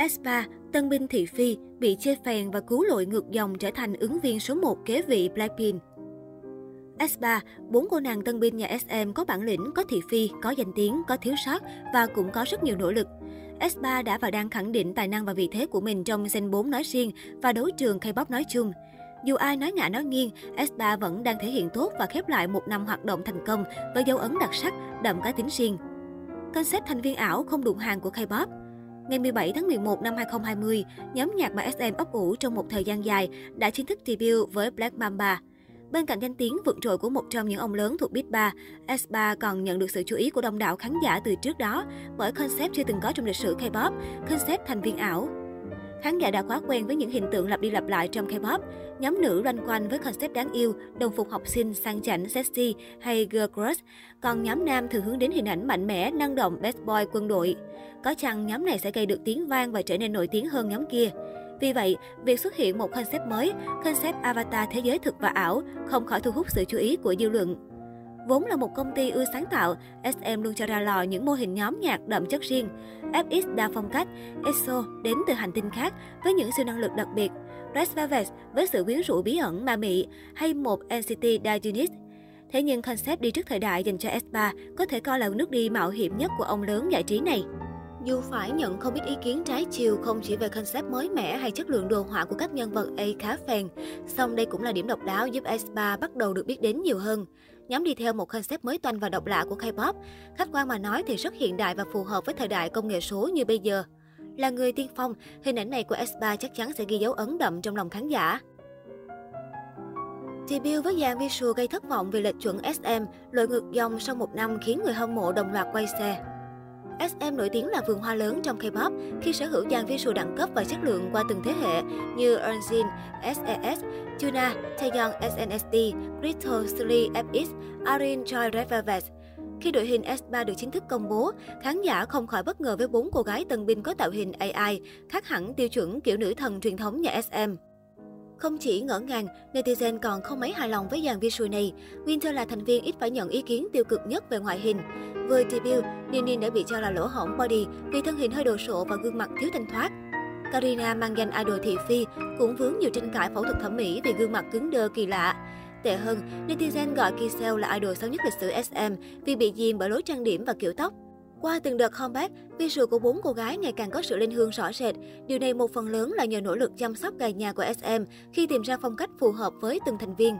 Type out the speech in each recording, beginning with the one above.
S3 tân binh thị phi, bị chê phèn và cứu lội ngược dòng trở thành ứng viên số 1 kế vị Blackpink. S3, bốn cô nàng tân binh nhà SM có bản lĩnh, có thị phi, có danh tiếng, có thiếu sót và cũng có rất nhiều nỗ lực. S3 đã và đang khẳng định tài năng và vị thế của mình trong Gen 4 nói riêng và đấu trường K-pop nói chung. Dù ai nói ngã nói nghiêng, S3 vẫn đang thể hiện tốt và khép lại một năm hoạt động thành công với dấu ấn đặc sắc, đậm cá tính riêng. Concept thành viên ảo không đụng hàng của K-pop Ngày 17 tháng 11 năm 2020, nhóm nhạc mà SM ấp ủ trong một thời gian dài đã chính thức debut với Black Mamba. Bên cạnh danh tiếng vượt trội của một trong những ông lớn thuộc Beat 3, S3 còn nhận được sự chú ý của đông đảo khán giả từ trước đó bởi concept chưa từng có trong lịch sử K-pop, concept thành viên ảo. Khán giả đã quá quen với những hình tượng lặp đi lặp lại trong K-pop. Nhóm nữ loanh quanh với concept đáng yêu, đồng phục học sinh, sang chảnh, sexy hay girl crush. Còn nhóm nam thường hướng đến hình ảnh mạnh mẽ, năng động, best boy quân đội. Có chăng nhóm này sẽ gây được tiếng vang và trở nên nổi tiếng hơn nhóm kia. Vì vậy, việc xuất hiện một concept mới, concept avatar thế giới thực và ảo, không khỏi thu hút sự chú ý của dư luận. Vốn là một công ty ưa sáng tạo, SM luôn cho ra lò những mô hình nhóm nhạc đậm chất riêng. FX đa phong cách, EXO đến từ hành tinh khác với những siêu năng lực đặc biệt, Red Velvet với sự quyến rũ bí ẩn ma mị, hay một NCT Unit. Thế nhưng concept đi trước thời đại dành cho S3 có thể coi là nước đi mạo hiểm nhất của ông lớn giải trí này. Dù phải nhận không ít ý kiến trái chiều không chỉ về concept mới mẻ hay chất lượng đồ họa của các nhân vật A khá phèn, song đây cũng là điểm độc đáo giúp S3 bắt đầu được biết đến nhiều hơn. Nhóm đi theo một concept mới toanh và độc lạ của K-pop. Khách quan mà nói thì rất hiện đại và phù hợp với thời đại công nghệ số như bây giờ. Là người tiên phong, hình ảnh này của S3 chắc chắn sẽ ghi dấu ấn đậm trong lòng khán giả. Debut với dàn visual gây thất vọng vì lệch chuẩn SM, lội ngược dòng sau một năm khiến người hâm mộ đồng loạt quay xe. SM nổi tiếng là vườn hoa lớn trong K-pop khi sở hữu dàn visual đẳng cấp và chất lượng qua từng thế hệ như Eunjin, SES, Juna, Taeyong SNSD, Crystal Slee FX, Arin Joy, Red Velvet. Khi đội hình S3 được chính thức công bố, khán giả không khỏi bất ngờ với bốn cô gái tân binh có tạo hình AI, khác hẳn tiêu chuẩn kiểu nữ thần truyền thống nhà SM. Không chỉ ngỡ ngàng, netizen còn không mấy hài lòng với dàn visual này. Winter là thành viên ít phải nhận ý kiến tiêu cực nhất về ngoại hình. Vừa debut, Ninin đã bị cho là lỗ hổng body vì thân hình hơi đồ sộ và gương mặt thiếu thanh thoát. Karina mang danh idol thị phi cũng vướng nhiều tranh cãi phẫu thuật thẩm mỹ vì gương mặt cứng đơ kỳ lạ. Tệ hơn, netizen gọi Kisel là idol xấu nhất lịch sử SM vì bị dìm bởi lối trang điểm và kiểu tóc. Qua từng đợt comeback, visual của bốn cô gái ngày càng có sự lên hương rõ rệt. Điều này một phần lớn là nhờ nỗ lực chăm sóc gà nhà của SM khi tìm ra phong cách phù hợp với từng thành viên.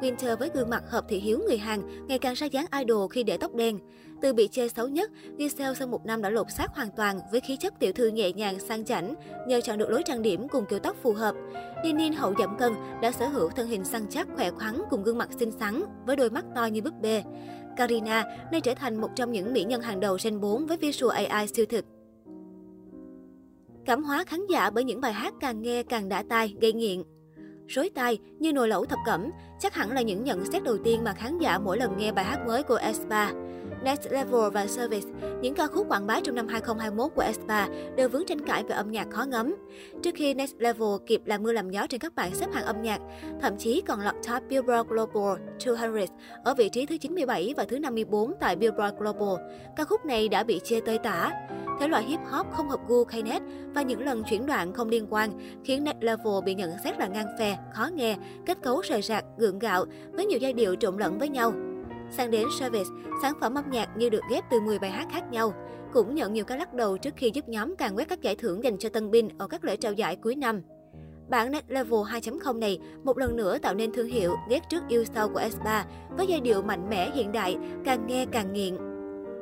Winter với gương mặt hợp thị hiếu người Hàn ngày càng ra dáng idol khi để tóc đen. Từ bị chê xấu nhất, Giselle sau một năm đã lột xác hoàn toàn với khí chất tiểu thư nhẹ nhàng sang chảnh nhờ chọn được lối trang điểm cùng kiểu tóc phù hợp. Ninin hậu giảm cân đã sở hữu thân hình săn chắc khỏe khoắn cùng gương mặt xinh xắn với đôi mắt to như búp bê. Karina nay trở thành một trong những mỹ nhân hàng đầu Gen 4 với visual AI siêu thực. Cảm hóa khán giả bởi những bài hát càng nghe càng đã tai, gây nghiện. Rối tai như nồi lẩu thập cẩm, chắc hẳn là những nhận xét đầu tiên mà khán giả mỗi lần nghe bài hát mới của Espa. Next Level và Service, những ca khúc quảng bá trong năm 2021 của Espa đều vướng tranh cãi về âm nhạc khó ngấm. Trước khi Next Level kịp làm mưa làm gió trên các bảng xếp hạng âm nhạc, thậm chí còn lọt top Billboard Global 200 ở vị trí thứ 97 và thứ 54 tại Billboard Global. Ca khúc này đã bị chê tơi tả. Thể loại hip hop không hợp gu Knet và những lần chuyển đoạn không liên quan khiến Next Level bị nhận xét là ngang phè, khó nghe, kết cấu rời rạc, gượng gạo với nhiều giai điệu trộn lẫn với nhau. Sang đến Service, sản phẩm âm nhạc như được ghép từ 10 bài hát khác nhau, cũng nhận nhiều cái lắc đầu trước khi giúp nhóm càng quét các giải thưởng dành cho tân binh ở các lễ trao giải cuối năm. Bản Next Level 2.0 này một lần nữa tạo nên thương hiệu ghét trước yêu sau của S3 với giai điệu mạnh mẽ hiện đại, càng nghe càng nghiện.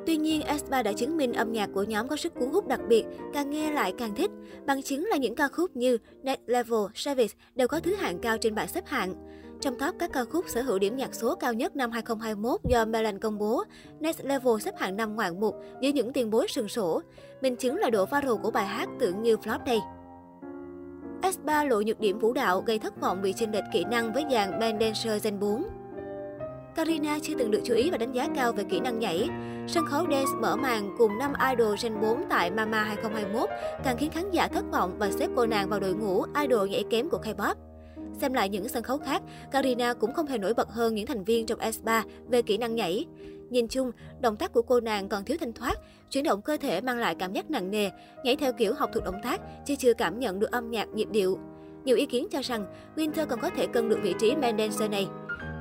Tuy nhiên, S3 đã chứng minh âm nhạc của nhóm có sức cuốn hút đặc biệt, càng nghe lại càng thích. Bằng chứng là những ca khúc như Next Level, Service đều có thứ hạng cao trên bảng xếp hạng. Trong top các ca khúc sở hữu điểm nhạc số cao nhất năm 2021 do Melon công bố, Next Level xếp hạng năm ngoạn mục giữa những tiền bối sừng sổ. Minh chứng là độ viral của bài hát tưởng như flop đây. S3 lộ nhược điểm vũ đạo gây thất vọng vì chênh lệch kỹ năng với dàn band dancer Gen 4. Karina chưa từng được chú ý và đánh giá cao về kỹ năng nhảy. Sân khấu dance mở màn cùng năm idol Gen 4 tại Mama 2021 càng khiến khán giả thất vọng và xếp cô nàng vào đội ngũ idol nhảy kém của K-pop. Xem lại những sân khấu khác, Karina cũng không hề nổi bật hơn những thành viên trong S3 về kỹ năng nhảy. Nhìn chung, động tác của cô nàng còn thiếu thanh thoát, chuyển động cơ thể mang lại cảm giác nặng nề, nhảy theo kiểu học thuộc động tác, chứ chưa cảm nhận được âm nhạc nhịp điệu. Nhiều ý kiến cho rằng Winter còn có thể cân được vị trí main dancer này.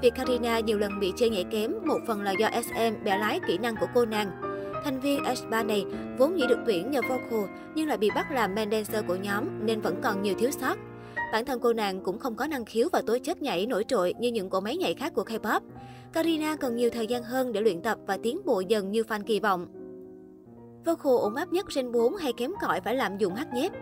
Việc Karina nhiều lần bị chê nhảy kém, một phần là do SM bẻ lái kỹ năng của cô nàng. Thành viên S3 này vốn dĩ được tuyển nhờ vocal, nhưng lại bị bắt làm main dancer của nhóm nên vẫn còn nhiều thiếu sót. Bản thân cô nàng cũng không có năng khiếu và tố chất nhảy nổi trội như những cỗ máy nhảy khác của K-pop. Karina cần nhiều thời gian hơn để luyện tập và tiến bộ dần như fan kỳ vọng. Vocal ổn áp nhất trên 4 hay kém cỏi phải làm dụng hát nhép.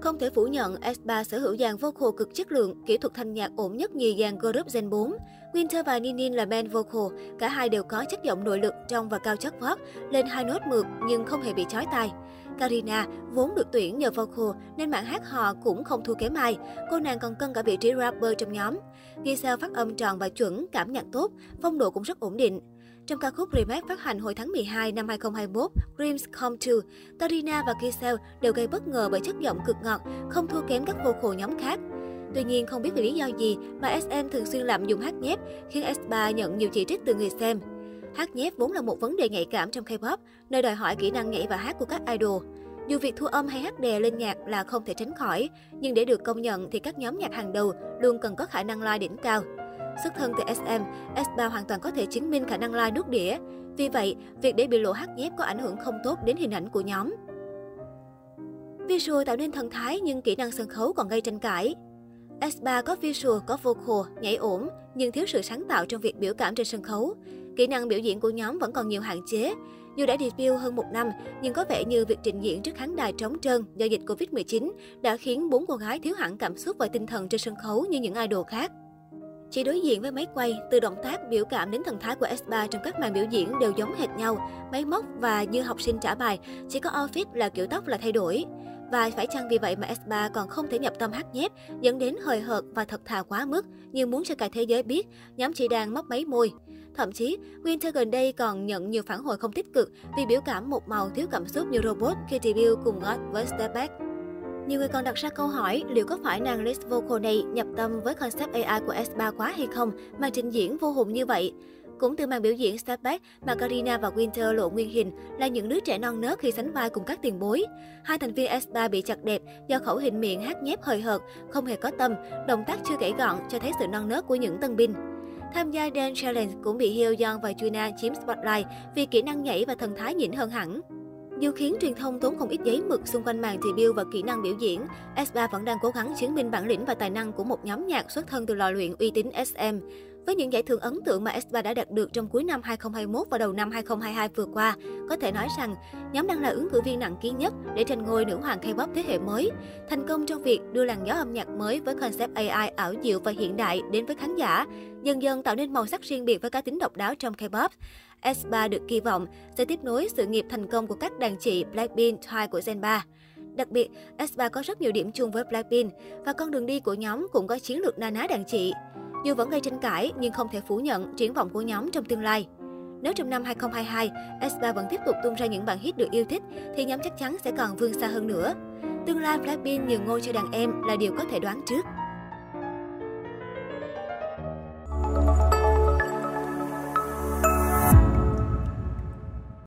Không thể phủ nhận, S3 sở hữu dàn vocal cực chất lượng, kỹ thuật thanh nhạc ổn nhất nhì dàn group Gen 4. Winter và Ninin là band vocal, cả hai đều có chất giọng nội lực trong và cao chất vót, lên hai nốt mượt nhưng không hề bị chói tai. Karina vốn được tuyển nhờ vocal nên mạng hát hò cũng không thua kém ai. Cô nàng còn cân cả vị trí rapper trong nhóm. Giselle sao phát âm tròn và chuẩn, cảm nhận tốt, phong độ cũng rất ổn định. Trong ca khúc remake phát hành hồi tháng 12 năm 2021, Dreams Come True, Tarina và Giselle đều gây bất ngờ bởi chất giọng cực ngọt, không thua kém các vocal nhóm khác. Tuy nhiên, không biết vì lý do gì mà SM thường xuyên lạm dụng hát nhép, khiến S3 nhận nhiều chỉ trích từ người xem. Hát nhép vốn là một vấn đề nhạy cảm trong K-pop, nơi đòi hỏi kỹ năng nhảy và hát của các idol. Dù việc thu âm hay hát đè lên nhạc là không thể tránh khỏi, nhưng để được công nhận thì các nhóm nhạc hàng đầu luôn cần có khả năng live đỉnh cao. Xuất thân từ SM, S3 hoàn toàn có thể chứng minh khả năng lai nước đĩa. Vì vậy, việc để bị lộ hát nhép có ảnh hưởng không tốt đến hình ảnh của nhóm. Visual tạo nên thần thái nhưng kỹ năng sân khấu còn gây tranh cãi. S3 có visual, có vocal, nhảy ổn, nhưng thiếu sự sáng tạo trong việc biểu cảm trên sân khấu. Kỹ năng biểu diễn của nhóm vẫn còn nhiều hạn chế. Dù đã debut hơn một năm, nhưng có vẻ như việc trình diễn trước khán đài trống trơn do dịch Covid-19 đã khiến bốn cô gái thiếu hẳn cảm xúc và tinh thần trên sân khấu như những idol khác. Chỉ đối diện với máy quay, từ động tác biểu cảm đến thần thái của S3 trong các màn biểu diễn đều giống hệt nhau, máy móc và như học sinh trả bài, chỉ có outfit là kiểu tóc là thay đổi. Và phải chăng vì vậy mà S3 còn không thể nhập tâm hát nhép, dẫn đến hời hợt và thật thà quá mức, như muốn cho cả thế giới biết, nhóm chỉ đang móc máy môi. Thậm chí, Winter gần đây còn nhận nhiều phản hồi không tích cực vì biểu cảm một màu thiếu cảm xúc như robot khi debut cùng God với Step Back. Nhiều người còn đặt ra câu hỏi liệu có phải nàng Liz vocal này nhập tâm với concept AI của S3 quá hay không mà trình diễn vô hùng như vậy. Cũng từ màn biểu diễn Step Back mà Karina và Winter lộ nguyên hình là những đứa trẻ non nớt khi sánh vai cùng các tiền bối. Hai thành viên S3 bị chặt đẹp do khẩu hình miệng hát nhép hời hợt, không hề có tâm, động tác chưa kể gọn cho thấy sự non nớt của những tân binh. Tham gia Dance Challenge cũng bị Hyo Young và Juna chiếm spotlight vì kỹ năng nhảy và thần thái nhỉnh hơn hẳn. Dù khiến truyền thông tốn không ít giấy mực xung quanh màn debut và kỹ năng biểu diễn, S3 vẫn đang cố gắng chứng minh bản lĩnh và tài năng của một nhóm nhạc xuất thân từ lò luyện uy tín SM. Với những giải thưởng ấn tượng mà S3 đã đạt được trong cuối năm 2021 và đầu năm 2022 vừa qua, có thể nói rằng nhóm đang là ứng cử viên nặng ký nhất để tranh ngôi nữ hoàng K-pop thế hệ mới. Thành công trong việc đưa làn gió âm nhạc mới với concept AI ảo diệu và hiện đại đến với khán giả, dần dần tạo nên màu sắc riêng biệt với cá tính độc đáo trong K-pop. S3 được kỳ vọng sẽ tiếp nối sự nghiệp thành công của các đàn chị Blackpink, Twice của Gen 3. Đặc biệt, S3 có rất nhiều điểm chung với Blackpink và con đường đi của nhóm cũng có chiến lược na ná đàn chị. Dù vẫn gây tranh cãi nhưng không thể phủ nhận triển vọng của nhóm trong tương lai. Nếu trong năm 2022, S3 vẫn tiếp tục tung ra những bản hit được yêu thích, thì nhóm chắc chắn sẽ còn vươn xa hơn nữa. Tương lai Blackpink nhường ngôi cho đàn em là điều có thể đoán trước.